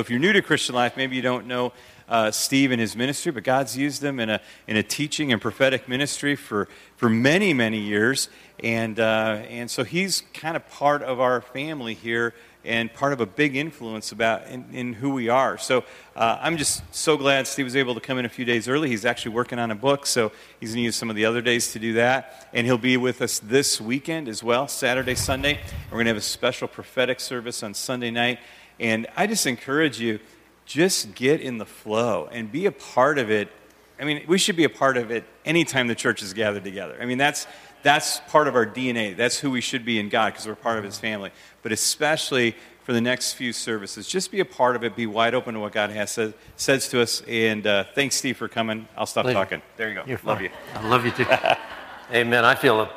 If you're new to Christian life, maybe you don't know uh, Steve and his ministry, but God's used him in a, in a teaching and prophetic ministry for, for many, many years. And, uh, and so he's kind of part of our family here and part of a big influence about in, in who we are. So uh, I'm just so glad Steve was able to come in a few days early. He's actually working on a book, so he's going to use some of the other days to do that. And he'll be with us this weekend as well, Saturday, Sunday. We're going to have a special prophetic service on Sunday night. And I just encourage you, just get in the flow and be a part of it. I mean, we should be a part of it anytime the church is gathered together. I mean, that's, that's part of our DNA. That's who we should be in God because we're part of His family. But especially for the next few services, just be a part of it. Be wide open to what God has said, says to us. And uh, thanks, Steve, for coming. I'll stop Lady, talking. There you go. You're love fine. you. I love you too. Amen. I feel a,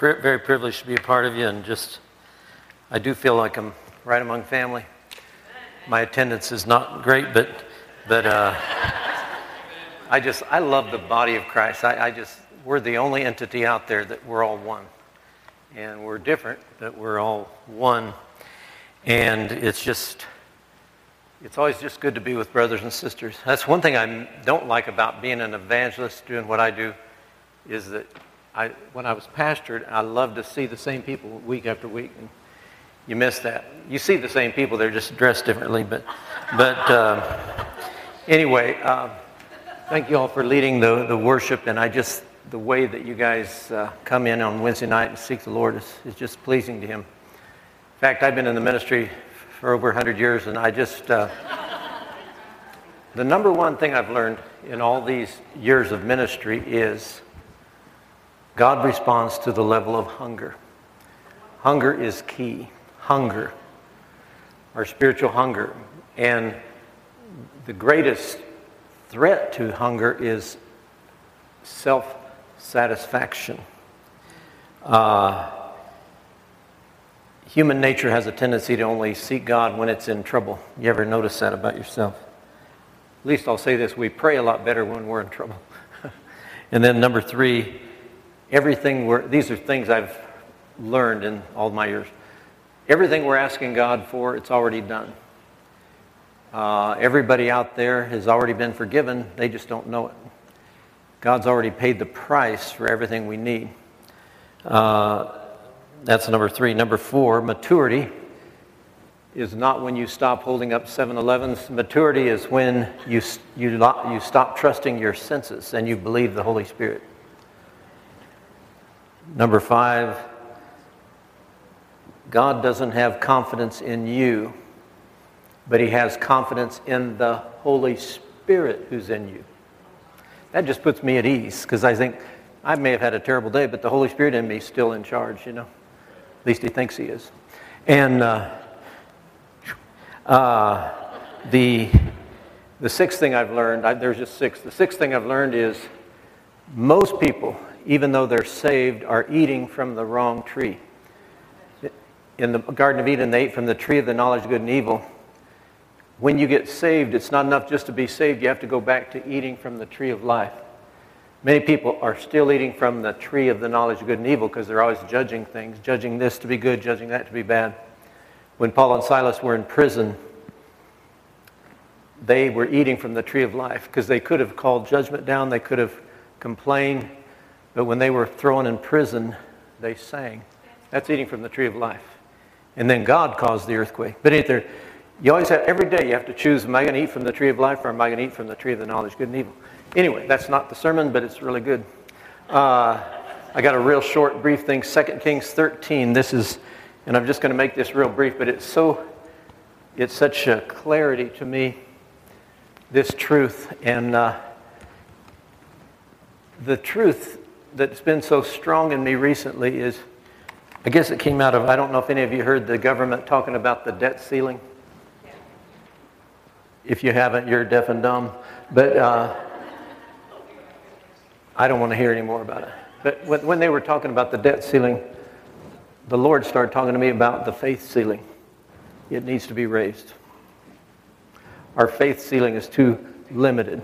very privileged to be a part of you, and just I do feel like I'm right among family my attendance is not great, but but uh, I just I love the body of Christ. I, I just we're the only entity out there that we're all one, and we're different, but we're all one. And it's just it's always just good to be with brothers and sisters. That's one thing I don't like about being an evangelist, doing what I do, is that I when I was pastored, I loved to see the same people week after week. And, you miss that. You see the same people, they're just dressed differently. But, but uh, anyway, uh, thank you all for leading the, the worship. And I just, the way that you guys uh, come in on Wednesday night and seek the Lord is, is just pleasing to Him. In fact, I've been in the ministry for over 100 years, and I just, uh, the number one thing I've learned in all these years of ministry is God responds to the level of hunger. Hunger is key hunger, our spiritual hunger. And the greatest threat to hunger is self satisfaction. Uh, human nature has a tendency to only seek God when it's in trouble. You ever notice that about yourself? At least I'll say this we pray a lot better when we're in trouble. and then, number three, everything we're, these are things I've learned in all my years. Everything we're asking God for, it's already done. Uh, everybody out there has already been forgiven, they just don't know it. God's already paid the price for everything we need. Uh, that's number three. Number four, maturity is not when you stop holding up 7 Elevens. Maturity is when you, you, you stop trusting your senses and you believe the Holy Spirit. Number five, God doesn't have confidence in you, but He has confidence in the Holy Spirit who's in you. That just puts me at ease because I think I may have had a terrible day, but the Holy Spirit in me is still in charge, you know. At least He thinks He is. And uh, uh, the, the sixth thing I've learned, I, there's just six. The sixth thing I've learned is most people, even though they're saved, are eating from the wrong tree in the Garden of Eden, they ate from the tree of the knowledge of good and evil. When you get saved, it's not enough just to be saved. You have to go back to eating from the tree of life. Many people are still eating from the tree of the knowledge of good and evil because they're always judging things, judging this to be good, judging that to be bad. When Paul and Silas were in prison, they were eating from the tree of life because they could have called judgment down, they could have complained, but when they were thrown in prison, they sang. That's eating from the tree of life and then God caused the earthquake. But either you always have every day you have to choose: Am I going to eat from the tree of life, or am I going to eat from the tree of the knowledge, good and evil? Anyway, that's not the sermon, but it's really good. Uh, I got a real short, brief thing. 2 Kings 13. This is, and I'm just going to make this real brief, but it's so, it's such a clarity to me. This truth and uh, the truth that's been so strong in me recently is I guess it came out of, I don't know if any of you heard the government talking about the debt ceiling. If you haven't, you're deaf and dumb. But uh, I don't want to hear any more about it. But when they were talking about the debt ceiling, the Lord started talking to me about the faith ceiling. It needs to be raised. Our faith ceiling is too limited.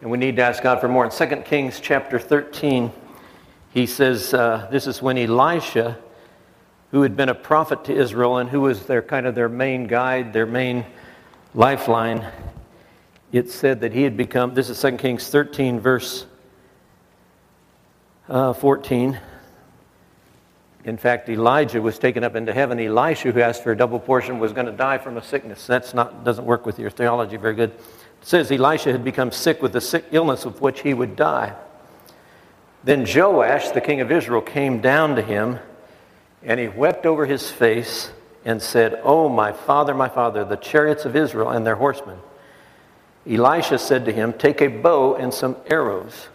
And we need to ask God for more. In 2 Kings chapter 13, he says, uh, This is when Elisha who had been a prophet to Israel and who was their kind of their main guide, their main Lifeline, it said that he had become, this is 2 Kings 13, verse uh, 14. In fact, Elijah was taken up into heaven. Elisha, who asked for a double portion, was going to die from a sickness. That's not doesn't work with your theology very good. It says Elisha had become sick with the sick illness of which he would die. Then Joash, the king of Israel, came down to him, and he wept over his face and said, Oh, my father, my father, the chariots of Israel and their horsemen. Elisha said to him, Take a bow and some arrows.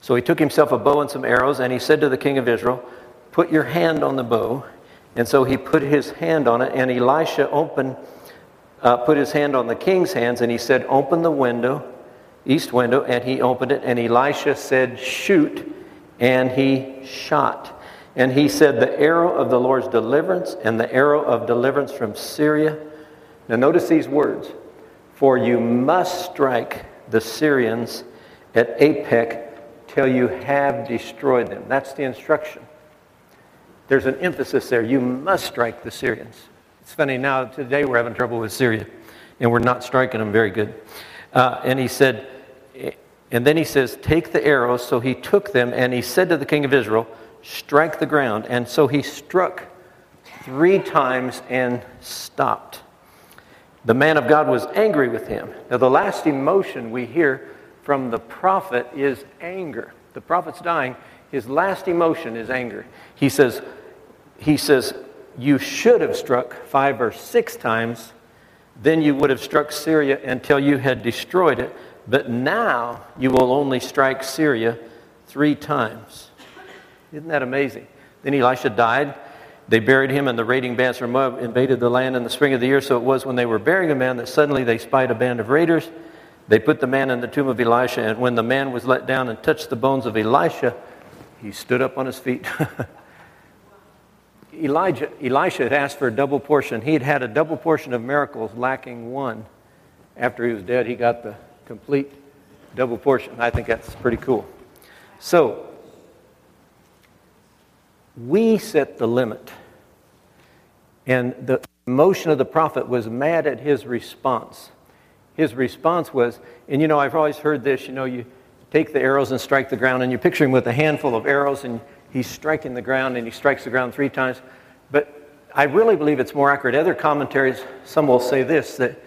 So he took himself a bow and some arrows, and he said to the king of Israel, Put your hand on the bow. And so he put his hand on it, and Elisha opened, uh, put his hand on the king's hands, and he said, Open the window, east window, and he opened it, and Elisha said, Shoot and he shot. And he said, The arrow of the Lord's deliverance and the arrow of deliverance from Syria. Now, notice these words For you must strike the Syrians at Aphek till you have destroyed them. That's the instruction. There's an emphasis there. You must strike the Syrians. It's funny now, today we're having trouble with Syria, and we're not striking them very good. Uh, and he said, and then he says, Take the arrows. So he took them, and he said to the king of Israel, Strike the ground. And so he struck three times and stopped. The man of God was angry with him. Now, the last emotion we hear from the prophet is anger. The prophet's dying. His last emotion is anger. He says, he says, You should have struck five or six times, then you would have struck Syria until you had destroyed it. But now you will only strike Syria three times. Isn't that amazing? Then Elisha died. They buried him, and the raiding bands from Moab invaded the land in the spring of the year. So it was when they were burying a man that suddenly they spied a band of raiders. They put the man in the tomb of Elisha, and when the man was let down and touched the bones of Elisha, he stood up on his feet. Elijah, Elisha had asked for a double portion. He had had a double portion of miracles, lacking one. After he was dead, he got the complete double portion. I think that's pretty cool. So, we set the limit. And the emotion of the prophet was mad at his response. His response was, and you know, I've always heard this, you know, you take the arrows and strike the ground, and you picture him with a handful of arrows, and he's striking the ground, and he strikes the ground three times. But I really believe it's more accurate. Other commentaries, some will say this, that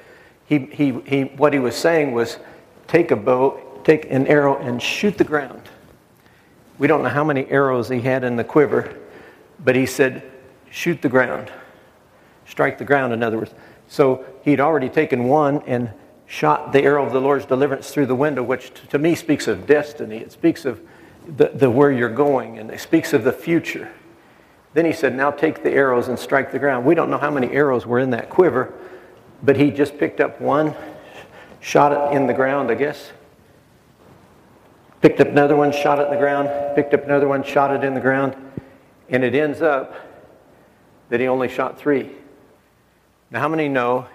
he, he, he, what he was saying was, take a bow, take an arrow, and shoot the ground. We don't know how many arrows he had in the quiver, but he said, shoot the ground. Strike the ground, in other words. So he'd already taken one and shot the arrow of the Lord's deliverance through the window, which to me speaks of destiny. It speaks of the, the where you're going, and it speaks of the future. Then he said, Now take the arrows and strike the ground. We don't know how many arrows were in that quiver, but he just picked up one shot it in the ground, I guess. Picked up another one, shot it in the ground, picked up another one, shot it in the ground, and it ends up that he only shot three. Now, how many know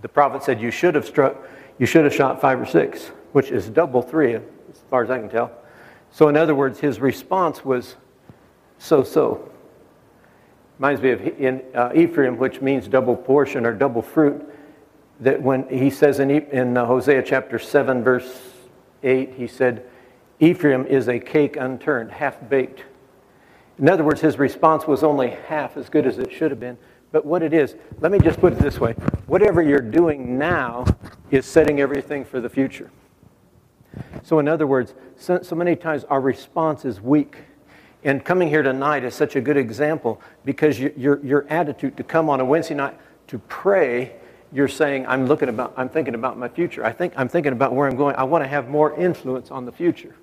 the prophet said you should have struck, you should have shot five or six, which is double three, as far as I can tell. So, in other words, his response was so so. Reminds me of in, uh, Ephraim, which means double portion or double fruit that when he says in, in uh, Hosea chapter 7, verse 8, he said, Ephraim is a cake unturned, half baked. In other words, his response was only half as good as it should have been. But what it is, let me just put it this way whatever you're doing now is setting everything for the future. So, in other words, so, so many times our response is weak. And coming here tonight is such a good example because your, your, your attitude to come on a Wednesday night to pray you're saying i'm looking about i'm thinking about my future i think i'm thinking about where i'm going i want to have more influence on the future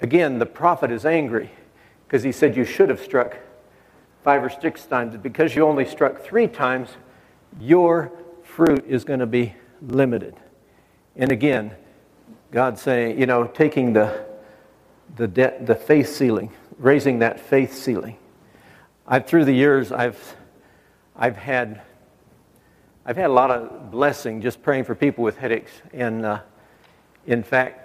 again the prophet is angry because he said you should have struck five or six times. Because you only struck three times your fruit is going to be limited. And again god saying you know taking the the the faith ceiling raising that faith ceiling. I've through the years i've i've had I've had a lot of blessing just praying for people with headaches. And uh, in fact,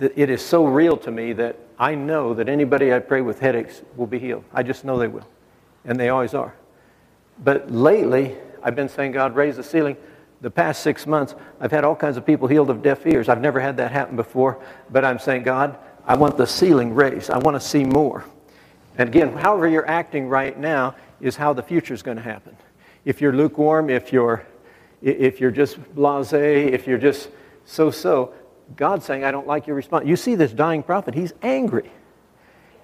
it is so real to me that I know that anybody I pray with headaches will be healed. I just know they will. And they always are. But lately, I've been saying, God, raise the ceiling. the past six months, I've had all kinds of people healed of deaf ears. I've never had that happen before, but I'm saying, God, I want the ceiling raised. I want to see more. And again, however you're acting right now is how the future is going to happen. If you're lukewarm, if you're, if you're just blase, if you're just so so, God's saying, I don't like your response. You see this dying prophet, he's angry.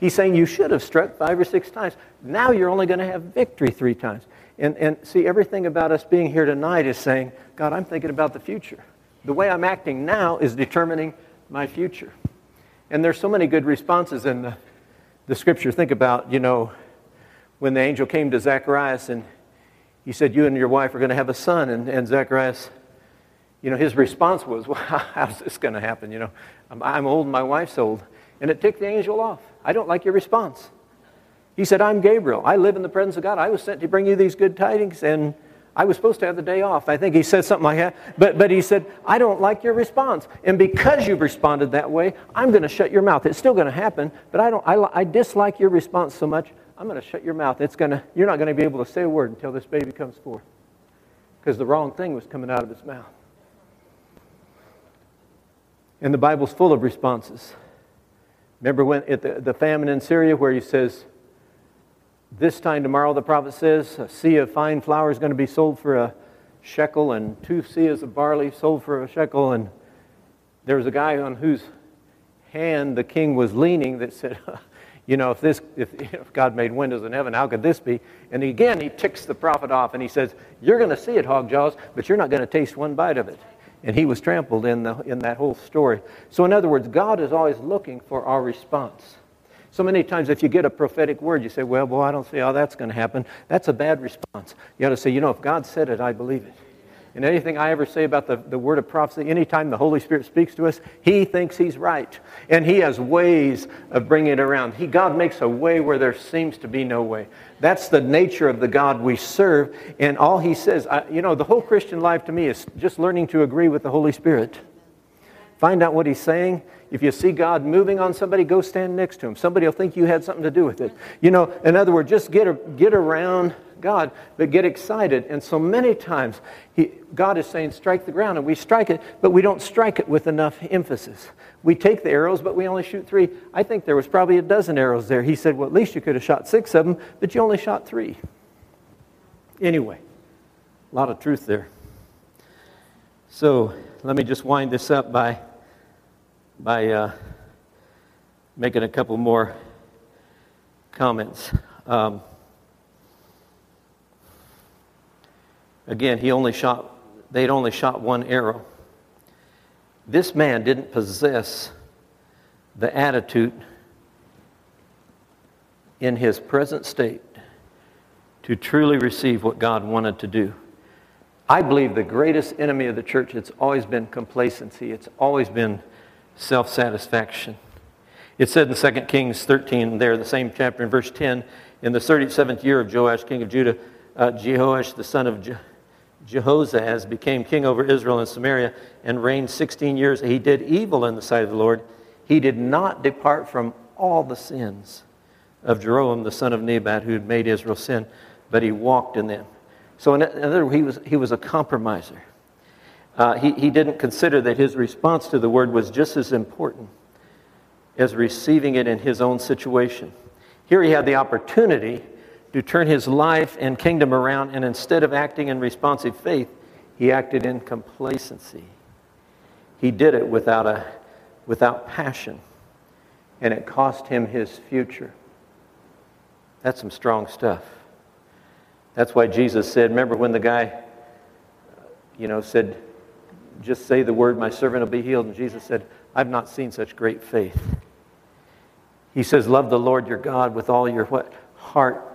He's saying you should have struck five or six times. Now you're only going to have victory three times. And, and see, everything about us being here tonight is saying, God, I'm thinking about the future. The way I'm acting now is determining my future. And there's so many good responses in the, the scripture. Think about, you know, when the angel came to Zacharias and he said, You and your wife are going to have a son. And, and Zacharias, you know, his response was, Well, how's this going to happen? You know, I'm, I'm old my wife's old. And it ticked the angel off. I don't like your response. He said, I'm Gabriel. I live in the presence of God. I was sent to bring you these good tidings, and I was supposed to have the day off. I think he said something like that. But, but he said, I don't like your response. And because you've responded that way, I'm going to shut your mouth. It's still going to happen, but I, don't, I, I dislike your response so much, I'm going to shut your mouth. It's gonna, you're not going to be able to say a word until this baby comes forth. Because the wrong thing was coming out of his mouth. And the Bible's full of responses. Remember when at the, the famine in Syria where he says, this time tomorrow, the prophet says, a seah of fine flour is going to be sold for a shekel, and two seahs of barley sold for a shekel. And there was a guy on whose hand the king was leaning that said, You know, if, this, if, if God made windows in heaven, how could this be? And again, he ticks the prophet off and he says, You're going to see it, hog jaws, but you're not going to taste one bite of it. And he was trampled in, the, in that whole story. So, in other words, God is always looking for our response. So many times, if you get a prophetic word, you say, Well, boy, I don't see how that's going to happen. That's a bad response. You got to say, You know, if God said it, I believe it. And anything I ever say about the, the word of prophecy, anytime the Holy Spirit speaks to us, He thinks He's right. And He has ways of bringing it around. He, God makes a way where there seems to be no way. That's the nature of the God we serve. And all He says, I, you know, the whole Christian life to me is just learning to agree with the Holy Spirit. Find out what He's saying if you see God moving on somebody, go stand next to him. Somebody will think you had something to do with it. You know, in other words, just get, a, get around God, but get excited. And so many times, he, God is saying, strike the ground, and we strike it, but we don't strike it with enough emphasis. We take the arrows, but we only shoot three. I think there was probably a dozen arrows there. He said, well, at least you could have shot six of them, but you only shot three. Anyway, a lot of truth there. So let me just wind this up by by uh, making a couple more comments. Um, again, he only shot, they'd only shot one arrow. This man didn't possess the attitude in his present state to truly receive what God wanted to do. I believe the greatest enemy of the church, it's always been complacency. It's always been self satisfaction. It said in 2 Kings 13, there, the same chapter, in verse 10, in the 37th year of Joash, king of Judah, uh, Jehoash, the son of Je- Jehoahaz, became king over Israel and Samaria and reigned 16 years. He did evil in the sight of the Lord. He did not depart from all the sins of Jeroboam, the son of Nebat, who had made Israel sin, but he walked in them. So, in other words, he was, he was a compromiser uh, he, he didn't consider that his response to the word was just as important as receiving it in his own situation. Here he had the opportunity to turn his life and kingdom around, and instead of acting in responsive faith, he acted in complacency. He did it without, a, without passion, and it cost him his future. That's some strong stuff. That's why Jesus said, remember when the guy, you know, said, just say the word, my servant will be healed. And Jesus said, I've not seen such great faith. He says, Love the Lord your God with all your what? Heart,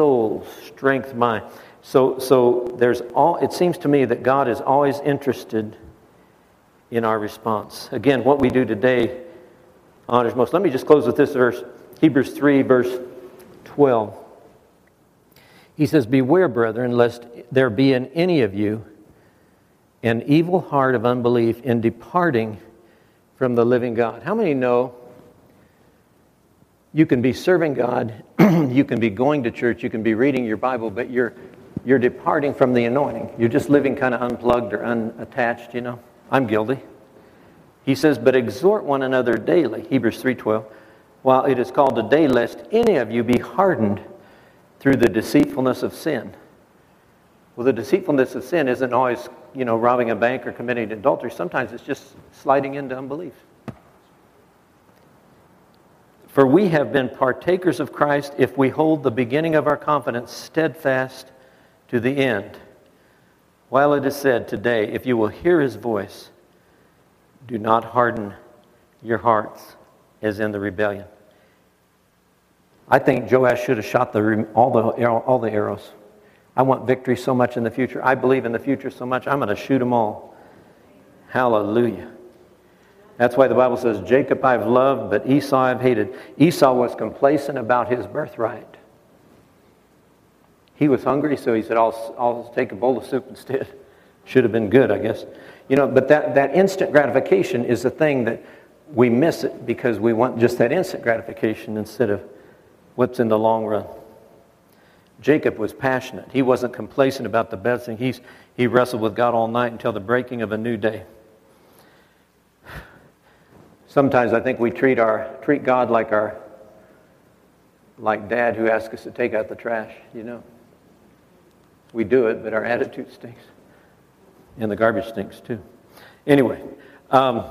soul, strength, mind. So, so there's all, it seems to me that God is always interested in our response. Again, what we do today honors most. Let me just close with this verse Hebrews 3, verse 12. He says, Beware, brethren, lest there be in any of you an evil heart of unbelief in departing from the living God. How many know you can be serving God, you can be going to church, you can be reading your Bible, but you're you're departing from the anointing. You're just living kind of unplugged or unattached, you know. I'm guilty. He says, but exhort one another daily, Hebrews 3.12, while it is called today, lest any of you be hardened through the deceitfulness of sin. Well, the deceitfulness of sin isn't always, you know, robbing a bank or committing adultery. Sometimes it's just sliding into unbelief. For we have been partakers of Christ if we hold the beginning of our confidence steadfast to the end. While it is said today, if you will hear his voice, do not harden your hearts as in the rebellion. I think Joash should have shot the, all, the, all the arrows. I want victory so much in the future. I believe in the future so much, I'm going to shoot them all. Hallelujah. That's why the Bible says, Jacob I've loved, but Esau I've hated. Esau was complacent about his birthright. He was hungry, so he said, I'll, I'll take a bowl of soup instead. Should have been good, I guess. You know, but that, that instant gratification is the thing that we miss it because we want just that instant gratification instead of what's in the long run. Jacob was passionate. He wasn't complacent about the best thing. He's, he wrestled with God all night until the breaking of a new day. Sometimes I think we treat, our, treat God like, our, like dad who asks us to take out the trash, you know. We do it, but our attitude stinks. And the garbage stinks too. Anyway, um,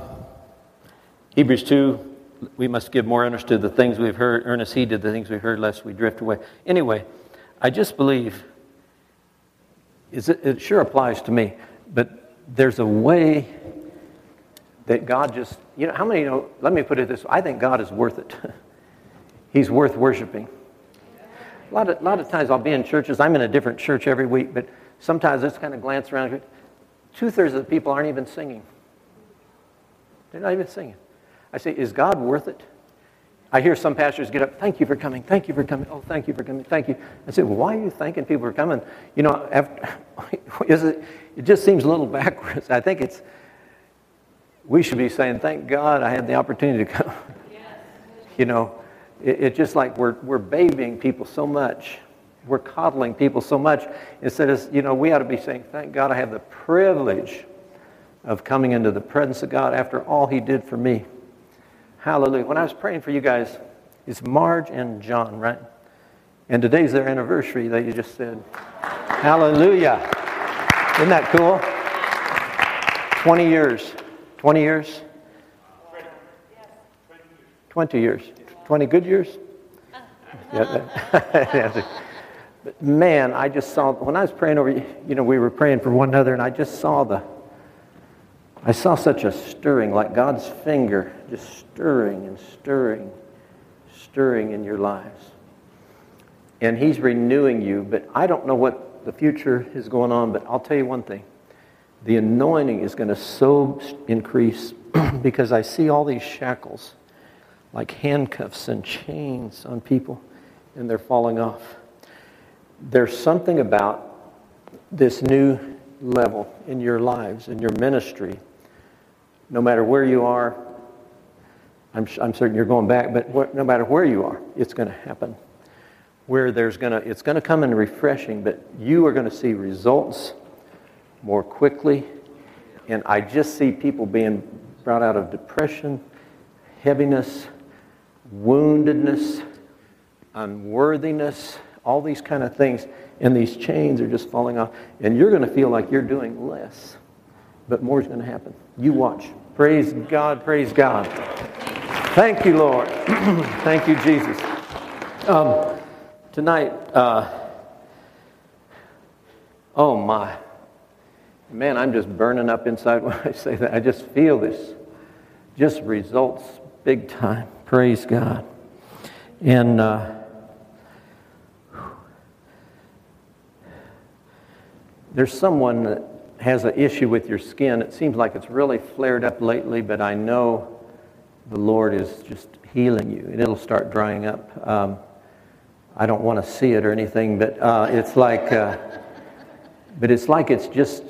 Hebrews 2, we must give more earnest to the things we've heard, earnest heed to the things we've heard, lest we drift away. Anyway, I just believe it, it sure applies to me, but there's a way that God just, you know, how many know, let me put it this way I think God is worth it. He's worth worshiping. A lot, of, a lot of times I'll be in churches, I'm in a different church every week, but sometimes I just kind of glance around. Two thirds of the people aren't even singing. They're not even singing. I say, Is God worth it? I hear some pastors get up, thank you for coming, thank you for coming, oh, thank you for coming, thank you. I say, well, why are you thanking people for coming? You know, after, it, it just seems a little backwards. I think it's, we should be saying, thank God I had the opportunity to come. You know, it, it's just like we're, we're babying people so much. We're coddling people so much. Instead of, you know, we ought to be saying, thank God I have the privilege of coming into the presence of God after all He did for me. Hallelujah. When I was praying for you guys, it's Marge and John, right? And today's their anniversary that you just said. Hallelujah. Isn't that cool? 20 years. 20 years? 20 years. 20 good years? But man, I just saw, when I was praying over, you, you know, we were praying for one another, and I just saw the, I saw such a stirring, like God's finger just stirring and stirring, stirring in your lives. And He's renewing you, but I don't know what the future is going on, but I'll tell you one thing. The anointing is going to so increase because I see all these shackles like handcuffs and chains on people, and they're falling off. There's something about this new level in your lives, in your ministry, no matter where you are. I'm, I'm certain you're going back, but wh- no matter where you are, it's going to happen. Where there's going to, it's going to come in refreshing, but you are going to see results more quickly. And I just see people being brought out of depression, heaviness, woundedness, unworthiness, all these kind of things. And these chains are just falling off. And you're going to feel like you're doing less. But more is going to happen. You watch. Praise God, praise God. Thank you, Lord. Thank you, Jesus. Um, tonight, uh, oh my. Man, I'm just burning up inside when I say that. I just feel this. Just results big time. Praise God. And uh, there's someone that has an issue with your skin. It seems like it's really flared up lately, but I know the Lord is just healing you, and it'll start drying up. Um, I don't want to see it or anything, but uh, it's like, uh, but it's like it's just,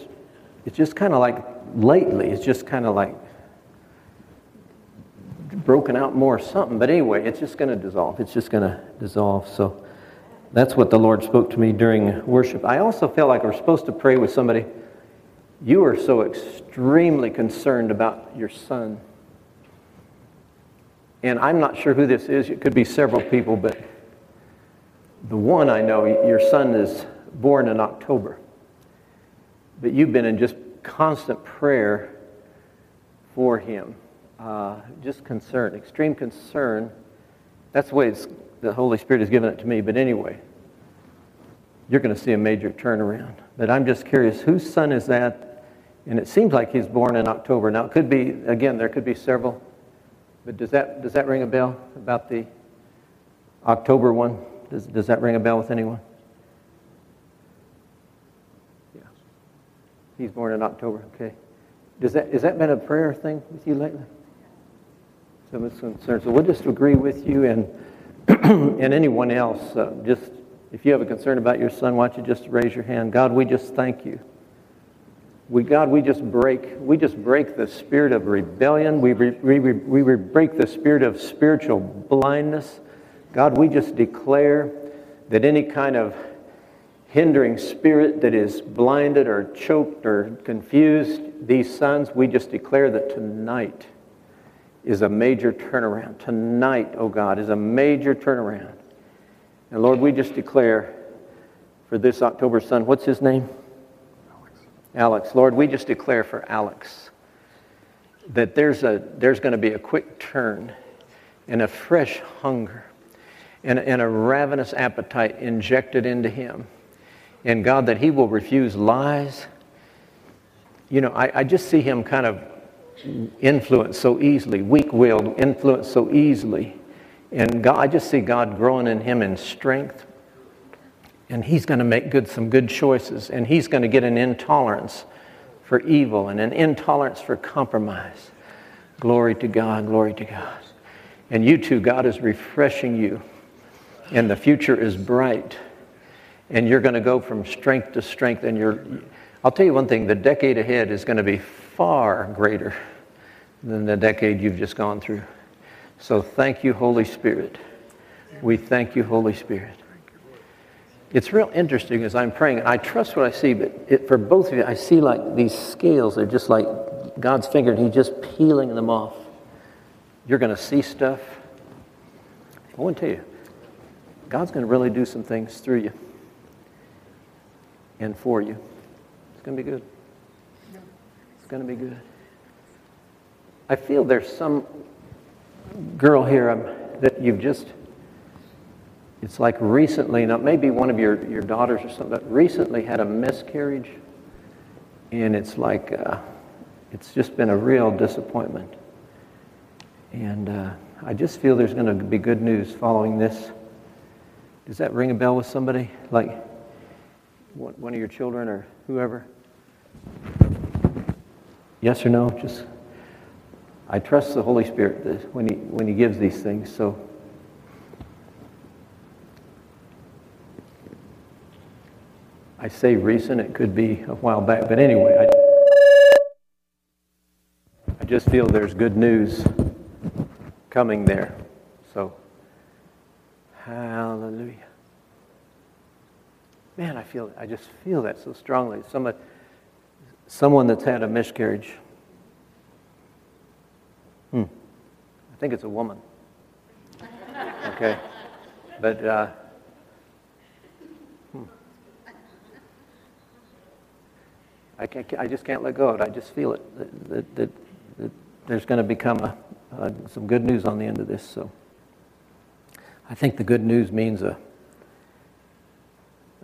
it's just kind of like lately. It's just kind of like broken out more or something. But anyway, it's just going to dissolve. It's just going to dissolve. So That's what the Lord spoke to me during worship. I also feel like we're supposed to pray with somebody. You are so extremely concerned about your son. And I'm not sure who this is. It could be several people, but the one I know, your son is born in October. But you've been in just constant prayer for him. Uh, just concern, extreme concern. That's the way the Holy Spirit has given it to me. But anyway, you're going to see a major turnaround. But I'm just curious, whose son is that? And it seems like he's born in October. Now, it could be, again, there could be several. But does that, does that ring a bell about the October one? Does, does that ring a bell with anyone? He's born in October, okay. Does that, has that been a prayer thing with you lately? Some concern. So we'll just agree with you and, and anyone else. Uh, just if you have a concern about your son, why don't you just raise your hand? God, we just thank you. We, God, we just break, we just break the spirit of rebellion. We, we, we, we break the spirit of spiritual blindness. God, we just declare that any kind of hindering spirit that is blinded or choked or confused these sons, we just declare that tonight is a major turnaround. Tonight, oh God, is a major turnaround. And Lord, we just declare for this October son, what's his name? Alex. Alex. Lord, we just declare for Alex that there's, a, there's going to be a quick turn and a fresh hunger and, and a ravenous appetite injected into him. And God, that he will refuse lies. You know, I, I just see him kind of influenced so easily, weak willed, influenced so easily. And God, I just see God growing in him in strength. And he's going to make good, some good choices. And he's going to get an intolerance for evil and an intolerance for compromise. Glory to God, glory to God. And you too, God is refreshing you and the future is bright. And you're going to go from strength to strength. And you're, I'll tell you one thing the decade ahead is going to be far greater than the decade you've just gone through. So thank you, Holy Spirit. We thank you, Holy Spirit. It's real interesting as I'm praying, and I trust what I see, but it, for both of you, I see like these scales they're just like God's finger, and He's just peeling them off. You're going to see stuff. I want to tell you, God's going to really do some things through you and for you. It's going to be good. It's going to be good. I feel there's some girl here um, that you've just, it's like recently, now maybe one of your, your daughters or something, but recently had a miscarriage. And it's like, uh, it's just been a real disappointment. And uh, I just feel there's going to be good news following this does that ring a bell with somebody? Like one of your children or whoever? Yes or no? Just I trust the Holy Spirit when he when he gives these things. So I say recent, it could be a while back, but anyway, I, I just feel there's good news coming there. So Hallelujah. Man, I feel I just feel that so strongly. Someone, someone that's had a miscarriage. Hmm. I think it's a woman. Okay. But uh, hmm. I, can't, I just can't let go of it. I just feel it. That, that, that, that there's going to become a, uh, some good news on the end of this. So. I think the good news means a,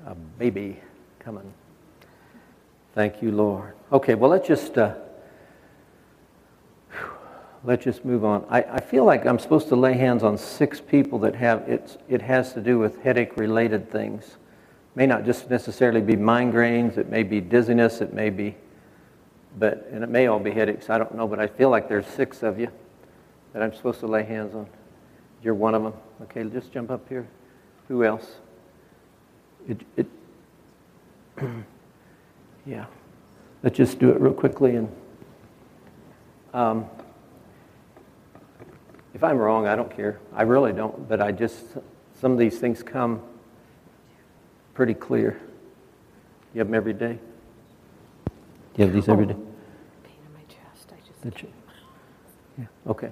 a baby coming. Thank you, Lord. Okay, well, let's just, uh, let's just move on. I, I feel like I'm supposed to lay hands on six people that have, it's, it has to do with headache related things. may not just necessarily be migraines, it may be dizziness, it may be, but, and it may all be headaches, I don't know, but I feel like there's six of you that I'm supposed to lay hands on. You're one of them. Okay, just jump up here. Who else? It, it yeah. Let's just do it real quickly. And um, if I'm wrong, I don't care. I really don't. But I just, some of these things come pretty clear. You have them every day? You have these every day? Pain in my chest, I just, That you- Yeah, okay.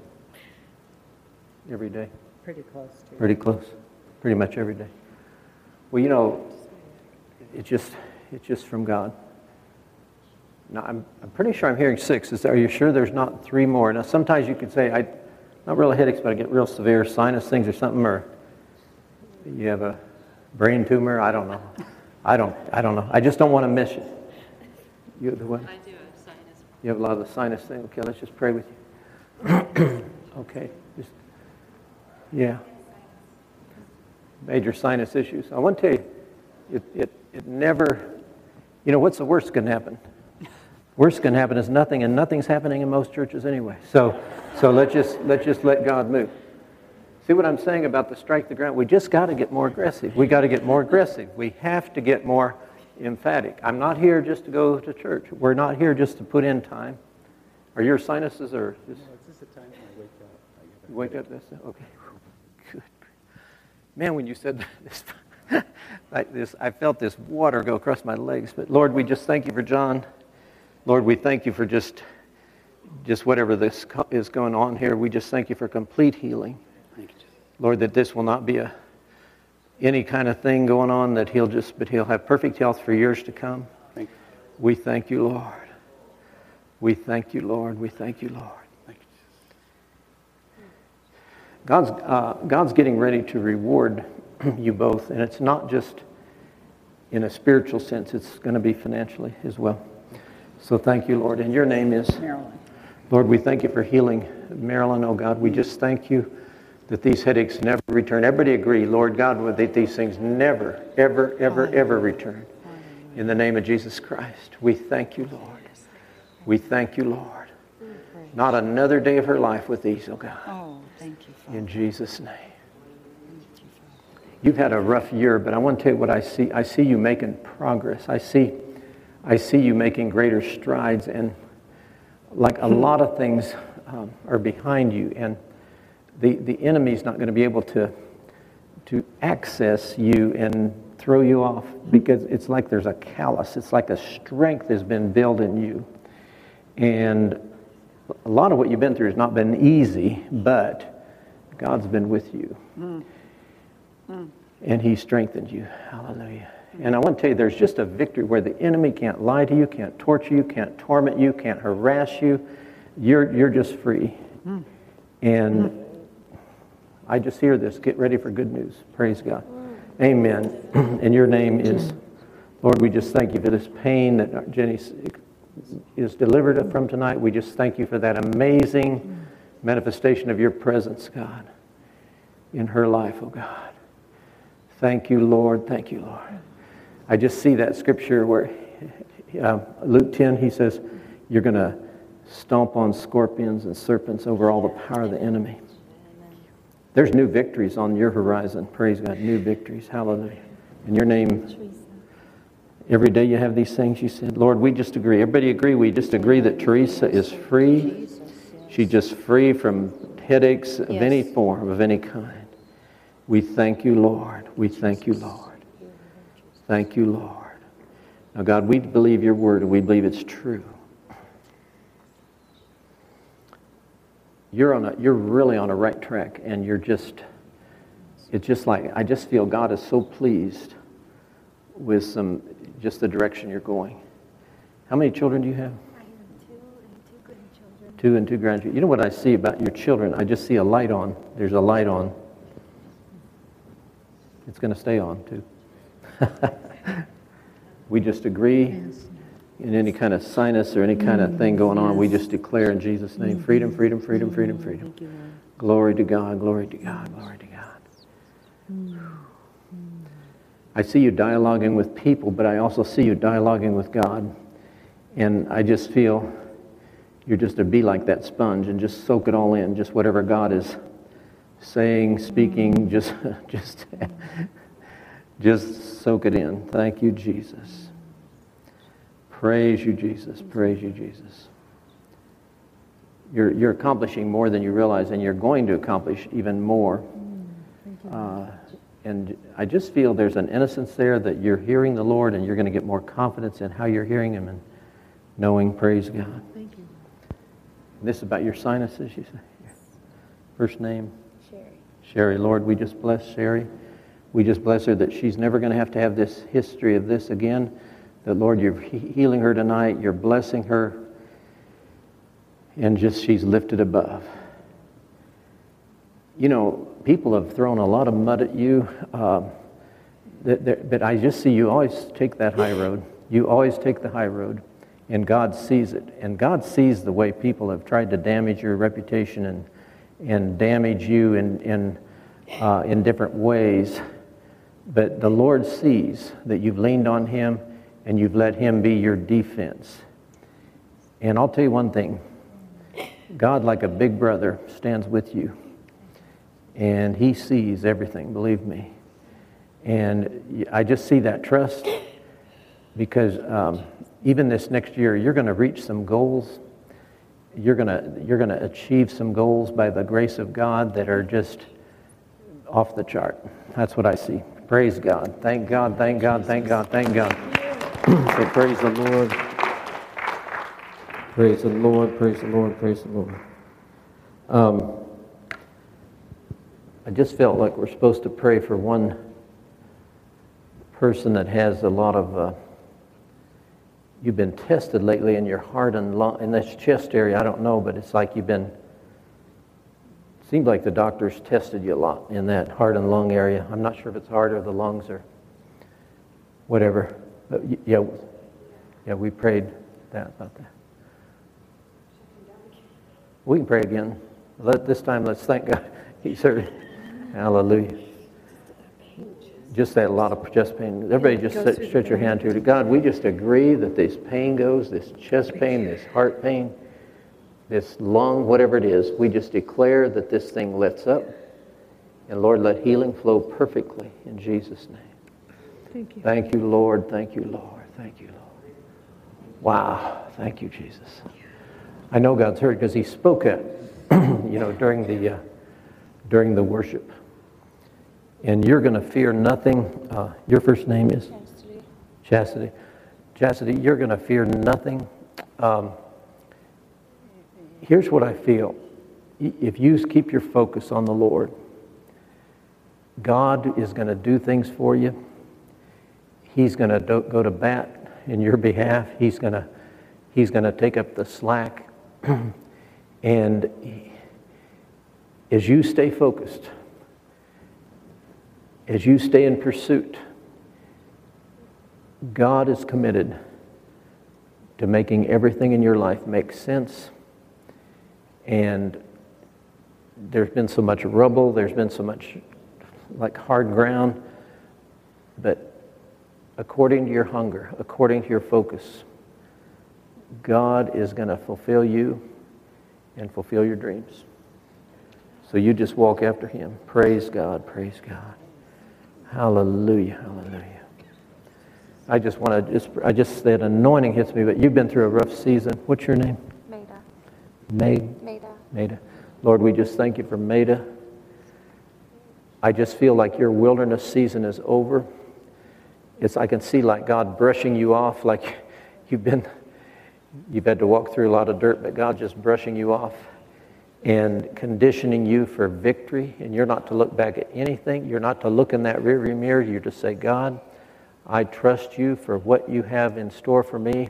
Every day? pretty close to. Pretty close. Pretty much every day. Well, you know, it's just, it's just from God. Now, I'm, I'm pretty sure I'm hearing six. Is, are you sure there's not three more? Now, sometimes you could say, I, not really headaches, but I get real severe sinus things or something, or you have a brain tumor. I don't know. I don't, I don't know. I just don't want to miss you. You the what? I do have sinus. You have a lot of the sinus thing. Okay, let's just pray with you. okay, just yeah. Major sinus issues. I want to tell you, it, it, it never. You know what's the worst can happen? Worst can happen is nothing, and nothing's happening in most churches anyway. So, so let's just let's just let God move. See what I'm saying about the strike the ground? We just got to get more aggressive. We got to get more aggressive. We have to get more emphatic. I'm not here just to go to church. We're not here just to put in time. Are your sinuses or just, It's just the time when I wake up. I wake up? That's okay. Man, when you said this, like this, I felt this water go across my legs. But Lord, we just thank you for John. Lord, we thank you for just, just whatever this co- is going on here. We just thank you for complete healing. Thank you, Jesus. Lord, that this will not be a any kind of thing going on that he'll just, but he'll have perfect health for years to come. Thank you. We thank you, Lord. We thank you, Lord. We thank you, Lord. Thank you, Jesus. God's, uh, God's getting ready to reward you both, and it's not just in a spiritual sense, it's going to be financially as well. So thank you, Lord. And your name is? Marilyn. Lord, we thank you for healing Marilyn, oh God. We just thank you that these headaches never return. Everybody agree, Lord God, that these things never, ever, ever, ever return. In the name of Jesus Christ, we thank you, Lord. We thank you, Lord. Not another day of her life with these, oh God. Oh, thank you. In Jesus' name. You've had a rough year, but I want to tell you what I see. I see you making progress. I see, I see you making greater strides, and like a lot of things um, are behind you, and the the enemy's not going to be able to to access you and throw you off because it's like there's a callus. It's like a strength has been built in you, and a lot of what you've been through has not been easy, but God's been with you. Mm. Mm. And He strengthened you. Hallelujah. And I want to tell you, there's just a victory where the enemy can't lie to you, can't torture you, can't torment you, can't harass you. You're, you're just free. Mm. And I just hear this. Get ready for good news. Praise God. Amen. And your name is, Lord, we just thank you for this pain that Jenny is delivered from tonight. We just thank you for that amazing manifestation of your presence, God, in her life, oh God. Thank you, Lord. Thank you, Lord. I just see that scripture where uh, Luke 10, he says, You're going to stomp on scorpions and serpents over all the power of the enemy. There's new victories on your horizon. Praise God. New victories. Hallelujah. In your name, every day you have these things, you said, Lord, we just agree. Everybody agree? We just agree that Teresa is free. She's just free from headaches of any form, of any kind. We thank you, Lord. We thank you, Lord. Thank you, Lord. Now, God, we believe your word and we believe it's true. You're on a, you're really on a right track and you're just, it's just like, I just feel God is so pleased with some, just the direction you're going. How many children do you have? I have two and two grandchildren. Two and two grandchildren. You know what I see about your children? I just see a light on. There's a light on. It's going to stay on, too. we just agree in any kind of sinus or any kind of thing going on, we just declare in Jesus' name freedom, freedom, freedom, freedom, freedom. Glory to God, glory to God, glory to God. I see you dialoguing with people, but I also see you dialoguing with God. And I just feel you're just to be like that sponge and just soak it all in, just whatever God is saying, speaking, just, just, just soak it in. Thank you, Jesus. Praise you, Jesus. Praise you, Jesus. You're, you're accomplishing more than you realize, and you're going to accomplish even more. Uh, and I just feel there's an innocence there that you're hearing the Lord and you're going to get more confidence in how you're hearing Him and knowing, praise God. This is about your sinuses, you say? First name? Sherry. Sherry. Lord, we just bless Sherry. We just bless her that she's never going to have to have this history of this again. That, Lord, you're healing her tonight, you're blessing her, and just she's lifted above. You know, people have thrown a lot of mud at you, um, that, that, but I just see you always take that high road. You always take the high road, and God sees it. And God sees the way people have tried to damage your reputation and, and damage you in, in, uh, in different ways. But the Lord sees that you've leaned on Him and you've let Him be your defense. And I'll tell you one thing God, like a big brother, stands with you. And He sees everything, believe me. And I just see that trust because um, even this next year, you're going to reach some goals. You're going to you're going to achieve some goals by the grace of God that are just off the chart. That's what I see. Praise God. Thank God. Thank God. Thank God. Thank God. so praise the Lord. Praise the Lord. Praise the Lord. Praise the Lord. Um, I just felt like we're supposed to pray for one person that has a lot of. Uh, you've been tested lately in your heart and lung, in this chest area. I don't know, but it's like you've been. Seems like the doctors tested you a lot in that heart and lung area. I'm not sure if it's heart or the lungs or whatever. But yeah, yeah, we prayed that about that. We can pray again. Let this time. Let's thank God. He's heard. Hallelujah. Just that a lot of chest pain. Everybody just sit, stretch your hand to. God, we just agree that this pain goes, this chest pain, this heart pain, this lung, whatever it is. We just declare that this thing lifts up. And Lord, let healing flow perfectly in Jesus' name. Thank you. Thank you, Lord. Thank you, Lord. Thank you, Lord. Wow. Thank you, Jesus. I know God's heard because He spoke it, you know, during the uh, during the worship. And you're going to fear nothing. Uh, your first name is Chastity. Chastity. Chastity, you're going to fear nothing. Um, here's what I feel. If you keep your focus on the Lord, God is going to do things for you. He's going to do, go to bat in your behalf. He's going to He's going to take up the slack. and as you stay focused, as you stay in pursuit, God is committed to making everything in your life make sense. And there's been so much rubble, there's been so much like hard ground. But according to your hunger, according to your focus, God is going to fulfill you and fulfill your dreams. So you just walk after Him. Praise God, praise God. Hallelujah, hallelujah. I just want to just, I just, that anointing hits me, but you've been through a rough season. What's your name? Maida. Maid? Maida. Maida. Lord, we just thank you for Maida. I just feel like your wilderness season is over. It's, I can see like God brushing you off, like you've been, you've had to walk through a lot of dirt, but God just brushing you off and conditioning you for victory. And you're not to look back at anything. You're not to look in that rearview mirror. You're to say, God, I trust you for what you have in store for me,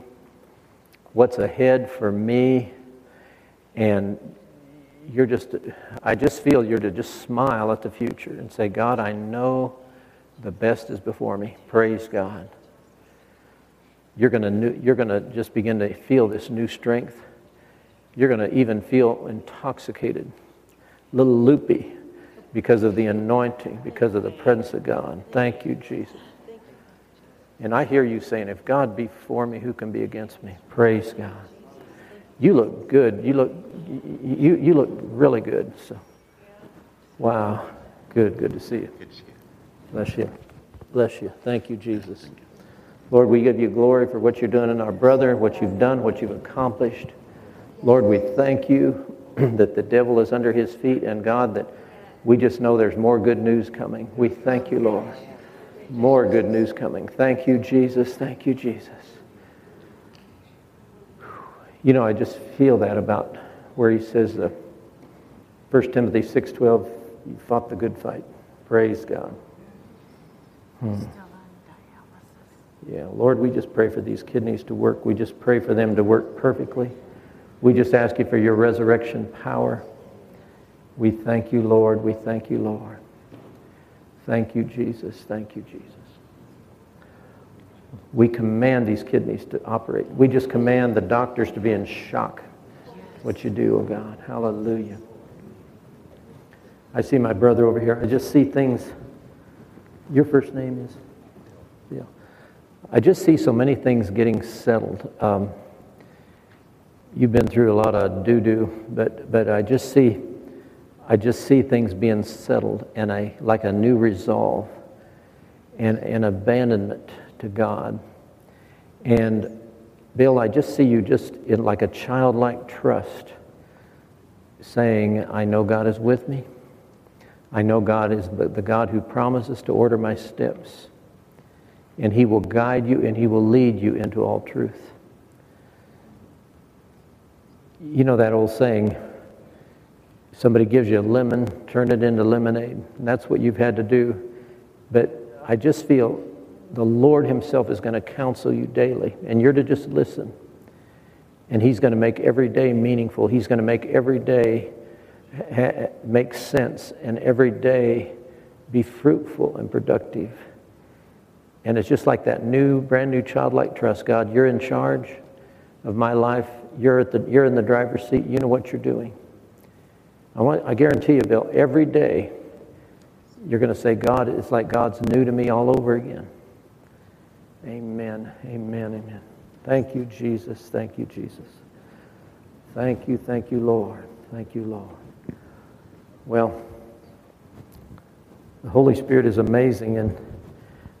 what's ahead for me. And you're just, I just feel you're to just smile at the future and say, God, I know the best is before me. Praise God. You're going to, you're going to just begin to feel this new strength. You're going to even feel intoxicated, a little loopy because of the anointing, because of the presence of God. Thank you, Jesus. And I hear you saying, if God be for me, who can be against me? Praise God. You look good. You look, you, you look really good. So, wow. Good, good to see you. Good to see you. Bless you. Bless you. Thank you, Jesus. Lord, we give you glory for what you're doing in our brother, what you've done, what you've accomplished. Lord, we thank you that the devil is under his feet and God, that We just know there's more good news coming. We thank you, Lord. More good news coming. Thank you, Jesus. Thank you, Jesus. You know, I just feel that about where he says, uh, 1 Timothy 6.12, you fought the good fight. Praise God. Hmm. Yeah, Lord, we just pray for these kidneys to work. We just pray for them to work perfectly. We just ask you for your resurrection power. We thank you, Lord. We thank you, Lord. Thank you, Jesus. Thank you, Jesus. We command these kidneys to operate. We just command the doctors to be in shock. What you do, oh God. Hallelujah. I see my brother over here. I just see things. Your first name is? Yeah. I just see so many things getting settled. Um, you've been through a lot of doo doo, but but I just see, I just see things being settled and a like a new resolve, and an abandonment to God. And Bill, I just see you just in like a childlike trust, saying, "I know God is with me. I know God is the God who promises to order my steps." and He will guide you and He will lead you into all truth. You know that old saying, somebody gives you a lemon, turn it into lemonade. And that's what you've had to do. But I just feel the Lord Himself is going to counsel you daily, and you're to just listen. And He's going to make every day meaningful. He's going to make every day ha- make sense, and every day be fruitful and productive. And it's just like that new, brand new childlike trust. God, you're in charge of my life. You're, at the, you're in the driver's seat. You know what you're doing. I, want, I guarantee you, Bill, every day you're going to say, God, it's like God's new to me all over again. Amen, amen, amen. Thank you, Jesus. Thank you, Jesus. Thank you, thank you, Lord. Thank you, Lord. Well, the Holy Spirit is amazing and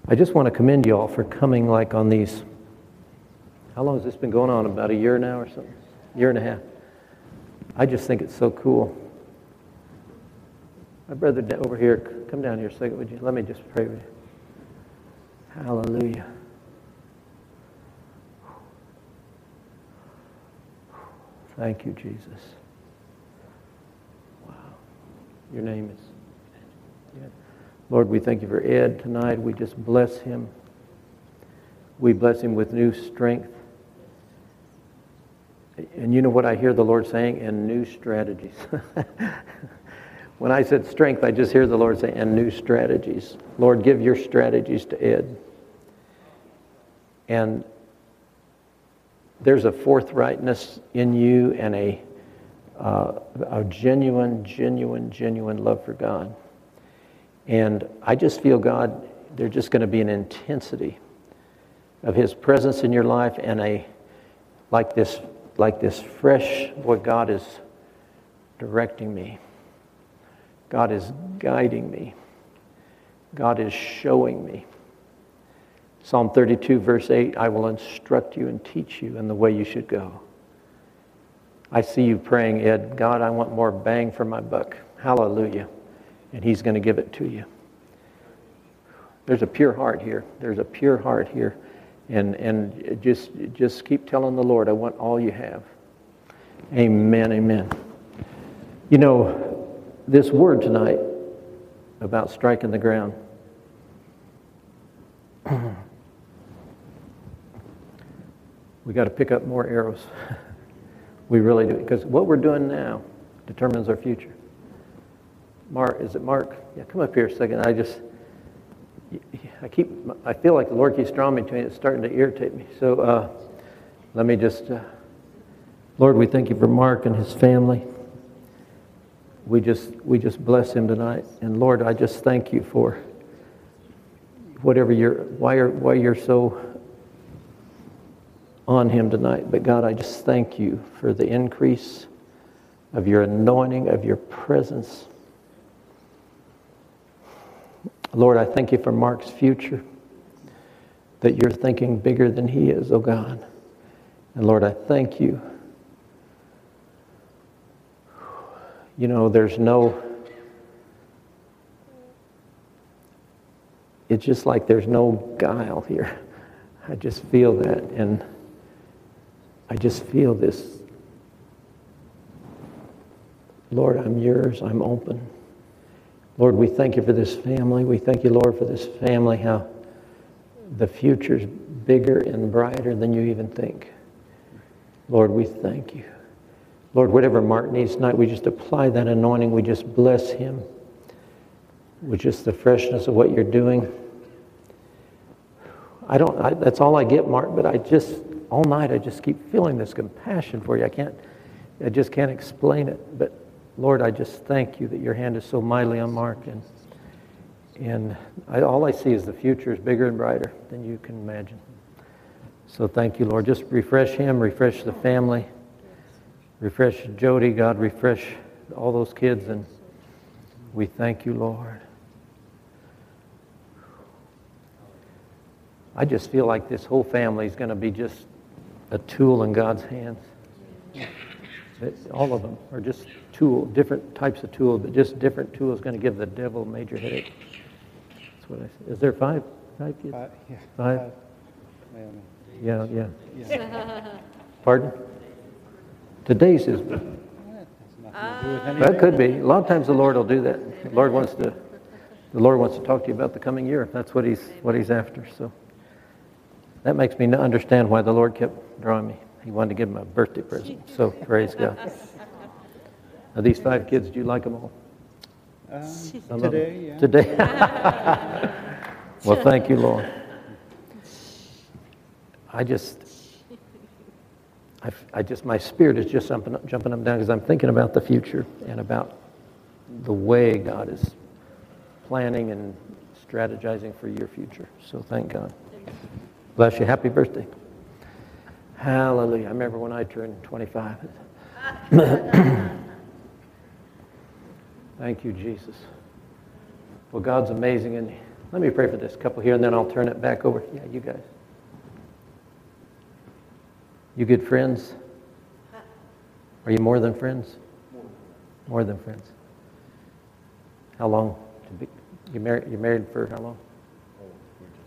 I just want to commend you all for coming like on these. How long has this been going on? About a year now or something? Year and a half. I just think it's so cool. My brother over here, come down here a second, would you? Let me just pray with you. Hallelujah. Thank you, Jesus. Wow. Your name is. Yeah. Lord, we thank you for Ed tonight. We just bless him. We bless him with new strength. And you know what I hear the Lord saying? And new strategies. when I said strength, I just hear the Lord say, and new strategies. Lord, give your strategies to Ed. And there's a forthrightness in you and a, uh, a genuine, genuine, genuine love for God. And I just feel God, there's just going to be an intensity of His presence in your life and a, like this, like this fresh, boy, God is directing me. God is guiding me. God is showing me. Psalm 32, verse 8 I will instruct you and teach you in the way you should go. I see you praying, Ed, God, I want more bang for my buck. Hallelujah and He's going to give it to you. There's a pure heart here. There's a pure heart here. And, and just, just keep telling the Lord, I want all you have. Amen, amen. You know, this word tonight about striking the ground. we got to pick up more arrows. we really do. Because what we're doing now determines our future. Mark, is it Mark? Yeah, come up here a second. I just, I keep, I feel like the Lord keeps drawing me to me. It's starting to irritate me. So uh, let me just, uh, Lord, we thank you for Mark and his family. We just, we just bless him tonight. And Lord, I just thank you for whatever you're, why you're, why you're so on him tonight. But God, I just thank you for the increase of your anointing, of your presence. Lord, I thank you for Mark's future, that you're thinking bigger than he is, oh God. And Lord, I thank you. You know, there's no, it's just like there's no guile here. I just feel that. And I just feel this. Lord, I'm yours, I'm open. Lord, we thank you for this family. We thank you, Lord, for this family, how the future's bigger and brighter than you even think. Lord, we thank you. Lord, whatever Mark needs tonight, we just apply that anointing. We just bless him with just the freshness of what you're doing. I don't, I, that's all I get, Mark, but I just, all night, I just keep feeling this compassion for you. I can't, I just can't explain it. But Lord, I just thank you that your hand is so mightily on Mark. And, and I, all I see is the future is bigger and brighter than you can imagine. So thank you, Lord. Just refresh him, refresh the family, refresh Jody, God, refresh all those kids. And we thank you, Lord. I just feel like this whole family is going to be just a tool in God's hands. All of them are just tool, different types of tools, but just different tools going to give the devil a major headache. That's what I said. Is there five? Five kids? Uh, yeah. Five? Uh, I don't know. Yeah, yeah. Yeah. Pardon? Today's is, That has nothing to do with that could be. A lot of times the Lord will do that. The Lord wants to, the Lord wants to talk to you about the coming year. That's what he's, what he's after, so. That makes me understand why the Lord kept drawing me. He wanted to give him a birthday present, so praise God. Now, these five kids, do you like them all? Um, Some them? Today, yeah. Today? Well, thank you, Lord. I just, I, I just, my spirit is just jumping, up- jumping up and down because I'm thinking about the future and about the way God is planning and strategizing for your future. So thank God. Bless you. Happy birthday. Hallelujah. I remember when I turned 25. Thank you, Jesus. Well, God's amazing. And let me pray for this couple here, and then I'll turn it back over. Yeah, you guys. You good friends? Are you more than friends? More than friends. How long? To be, you married? You married for how long?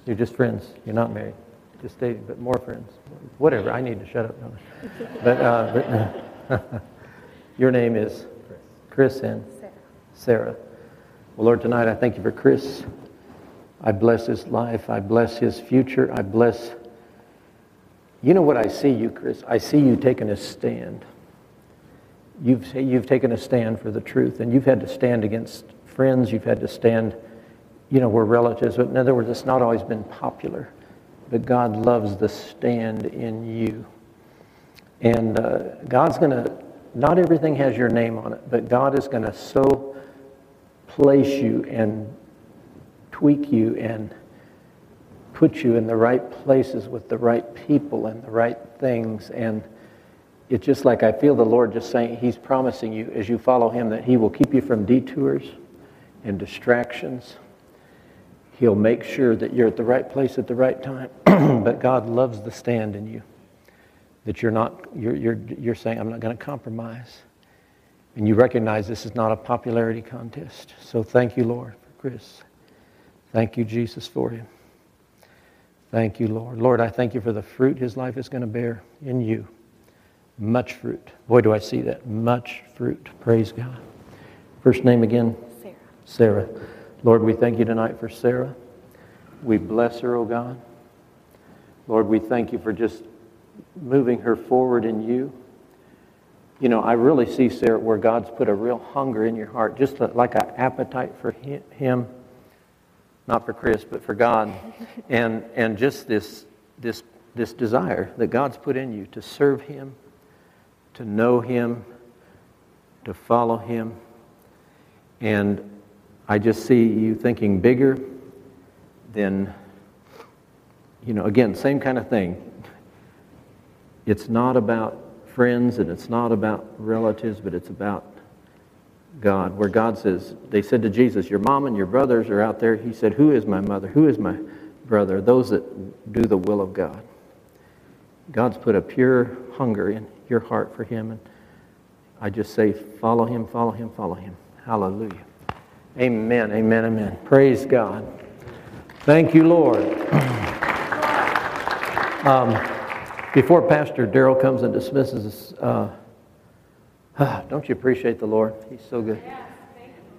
You're just friends. You're not married. Just dating, but more friends. Whatever. I need to shut up. But, uh, but your name is Chris. Chris and Sarah. Well, Lord, tonight I thank you for Chris. I bless his life. I bless his future. I bless. You know what I see you, Chris? I see you taking a stand. You've, you've taken a stand for the truth, and you've had to stand against friends. You've had to stand, you know, we're relatives. But in other words, it's not always been popular. But God loves the stand in you. And uh, God's going to, not everything has your name on it, but God is going to so place you and tweak you and put you in the right places with the right people and the right things. And it's just like I feel the Lord just saying, He's promising you as you follow Him that He will keep you from detours and distractions. He'll make sure that you're at the right place at the right time. but God loves the stand in you. That you're not, you're, you're, you're saying, I'm not going to compromise. And you recognize this is not a popularity contest. So thank you, Lord, for Chris. Thank you, Jesus, for him. Thank you, Lord. Lord, I thank you for the fruit his life is going to bear in you. Much fruit. Boy, do I see that. Much fruit. Praise God. First name again? Sarah. Sarah. Lord, we thank you tonight for Sarah. We bless her, O God. Lord, we thank you for just moving her forward in you. You know, I really see, Sarah, where God's put a real hunger in your heart, just like an appetite for Him, not for Chris, but for God, and and just this this this desire that God's put in you to serve Him, to know Him, to follow Him, and I just see you thinking bigger than, you know, again, same kind of thing. It's not about friends and it's not about relatives, but it's about God. Where God says, they said to Jesus, Your mom and your brothers are out there. He said, Who is my mother? Who is my brother? Those that do the will of God. God's put a pure hunger in your heart for Him. And I just say, Follow Him, follow Him, follow Him. Hallelujah. Amen, amen, amen. Praise God. Thank you, Lord. Um, Before Pastor Daryl comes and dismisses us, uh, don't you appreciate the Lord? He's so good.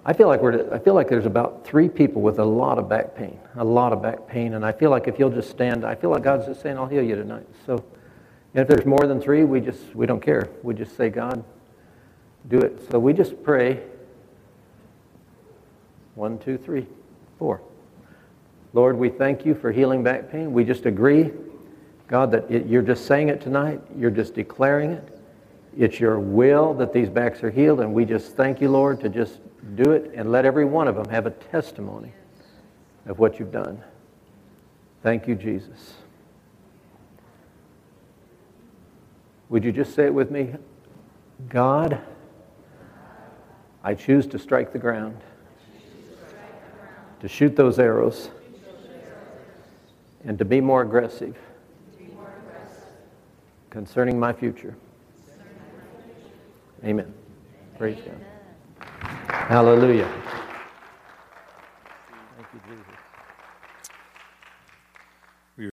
I feel like we're. I feel like there's about three people with a lot of back pain, a lot of back pain, and I feel like if you'll just stand, I feel like God's just saying, "I'll heal you tonight." So, if there's more than three, we just we don't care. We just say, "God, do it." So we just pray. One, two, three, four. Lord, we thank you for healing back pain. We just agree, God, that it, you're just saying it tonight. You're just declaring it. It's your will that these backs are healed, and we just thank you, Lord, to just do it and let every one of them have a testimony of what you've done. Thank you, Jesus. Would you just say it with me? God, I choose to strike the ground, to shoot those arrows, and to be more aggressive concerning my future. Amen. Praise God. Hallelujah.